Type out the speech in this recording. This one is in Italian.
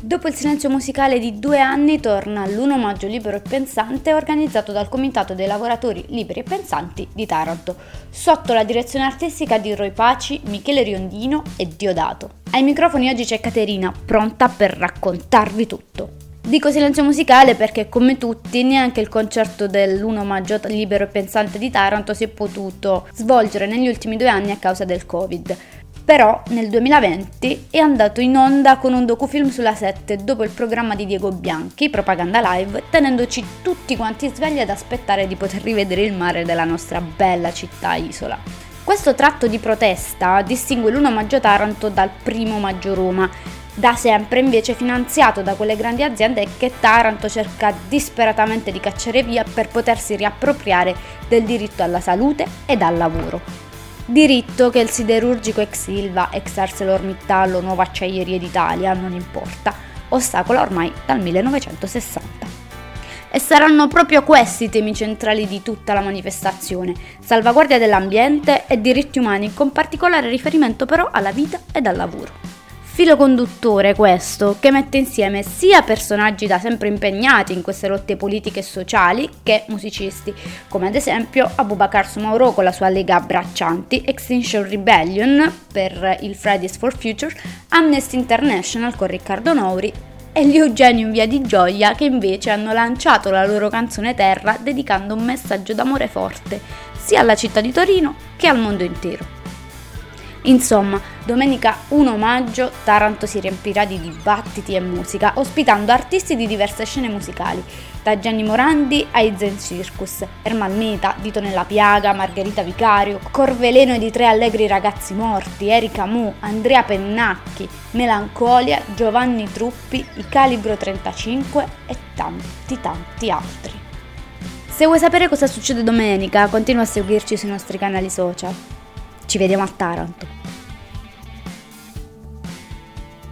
Dopo il silenzio musicale di due anni torna l'1 maggio libero e pensante organizzato dal Comitato dei lavoratori liberi e pensanti di Taranto, sotto la direzione artistica di Roy Paci, Michele Riondino e Diodato. Ai microfoni oggi c'è Caterina, pronta per raccontarvi tutto. Dico silenzio musicale perché come tutti neanche il concerto dell'1 maggio libero e pensante di Taranto si è potuto svolgere negli ultimi due anni a causa del Covid però nel 2020 è andato in onda con un docufilm sulla 7 dopo il programma di Diego Bianchi, Propaganda Live, tenendoci tutti quanti svegli ad aspettare di poter rivedere il mare della nostra bella città isola. Questo tratto di protesta distingue l'1 maggio Taranto dal primo maggio Roma, da sempre invece finanziato da quelle grandi aziende che Taranto cerca disperatamente di cacciare via per potersi riappropriare del diritto alla salute ed al lavoro. Diritto che il siderurgico ex Silva, ex ArcelorMittal o Nuova Acciaierie d'Italia, non importa, ostacola ormai dal 1960. E saranno proprio questi i temi centrali di tutta la manifestazione, salvaguardia dell'ambiente e diritti umani, con particolare riferimento però alla vita ed al lavoro filo conduttore questo che mette insieme sia personaggi da sempre impegnati in queste lotte politiche e sociali che musicisti, come ad esempio Abubakar Sumauro con la sua lega Abbraccianti, Extinction Rebellion per il Fridays for Future, Amnesty International con Riccardo Nouri e gli Eugenio Via di Gioia che invece hanno lanciato la loro canzone Terra dedicando un messaggio d'amore forte sia alla città di Torino che al mondo intero. Insomma, domenica 1 maggio Taranto si riempirà di dibattiti e musica, ospitando artisti di diverse scene musicali, da Gianni Morandi ai Zen Circus, Ermal Meta, Dito nella Piaga, Margherita Vicario, Corveleno ed i Tre Allegri Ragazzi Morti, Erika Mu, Andrea Pennacchi, Melancolia, Giovanni Truppi, i Calibro 35 e tanti tanti altri. Se vuoi sapere cosa succede domenica, continua a seguirci sui nostri canali social. Ci vediamo a Taranto.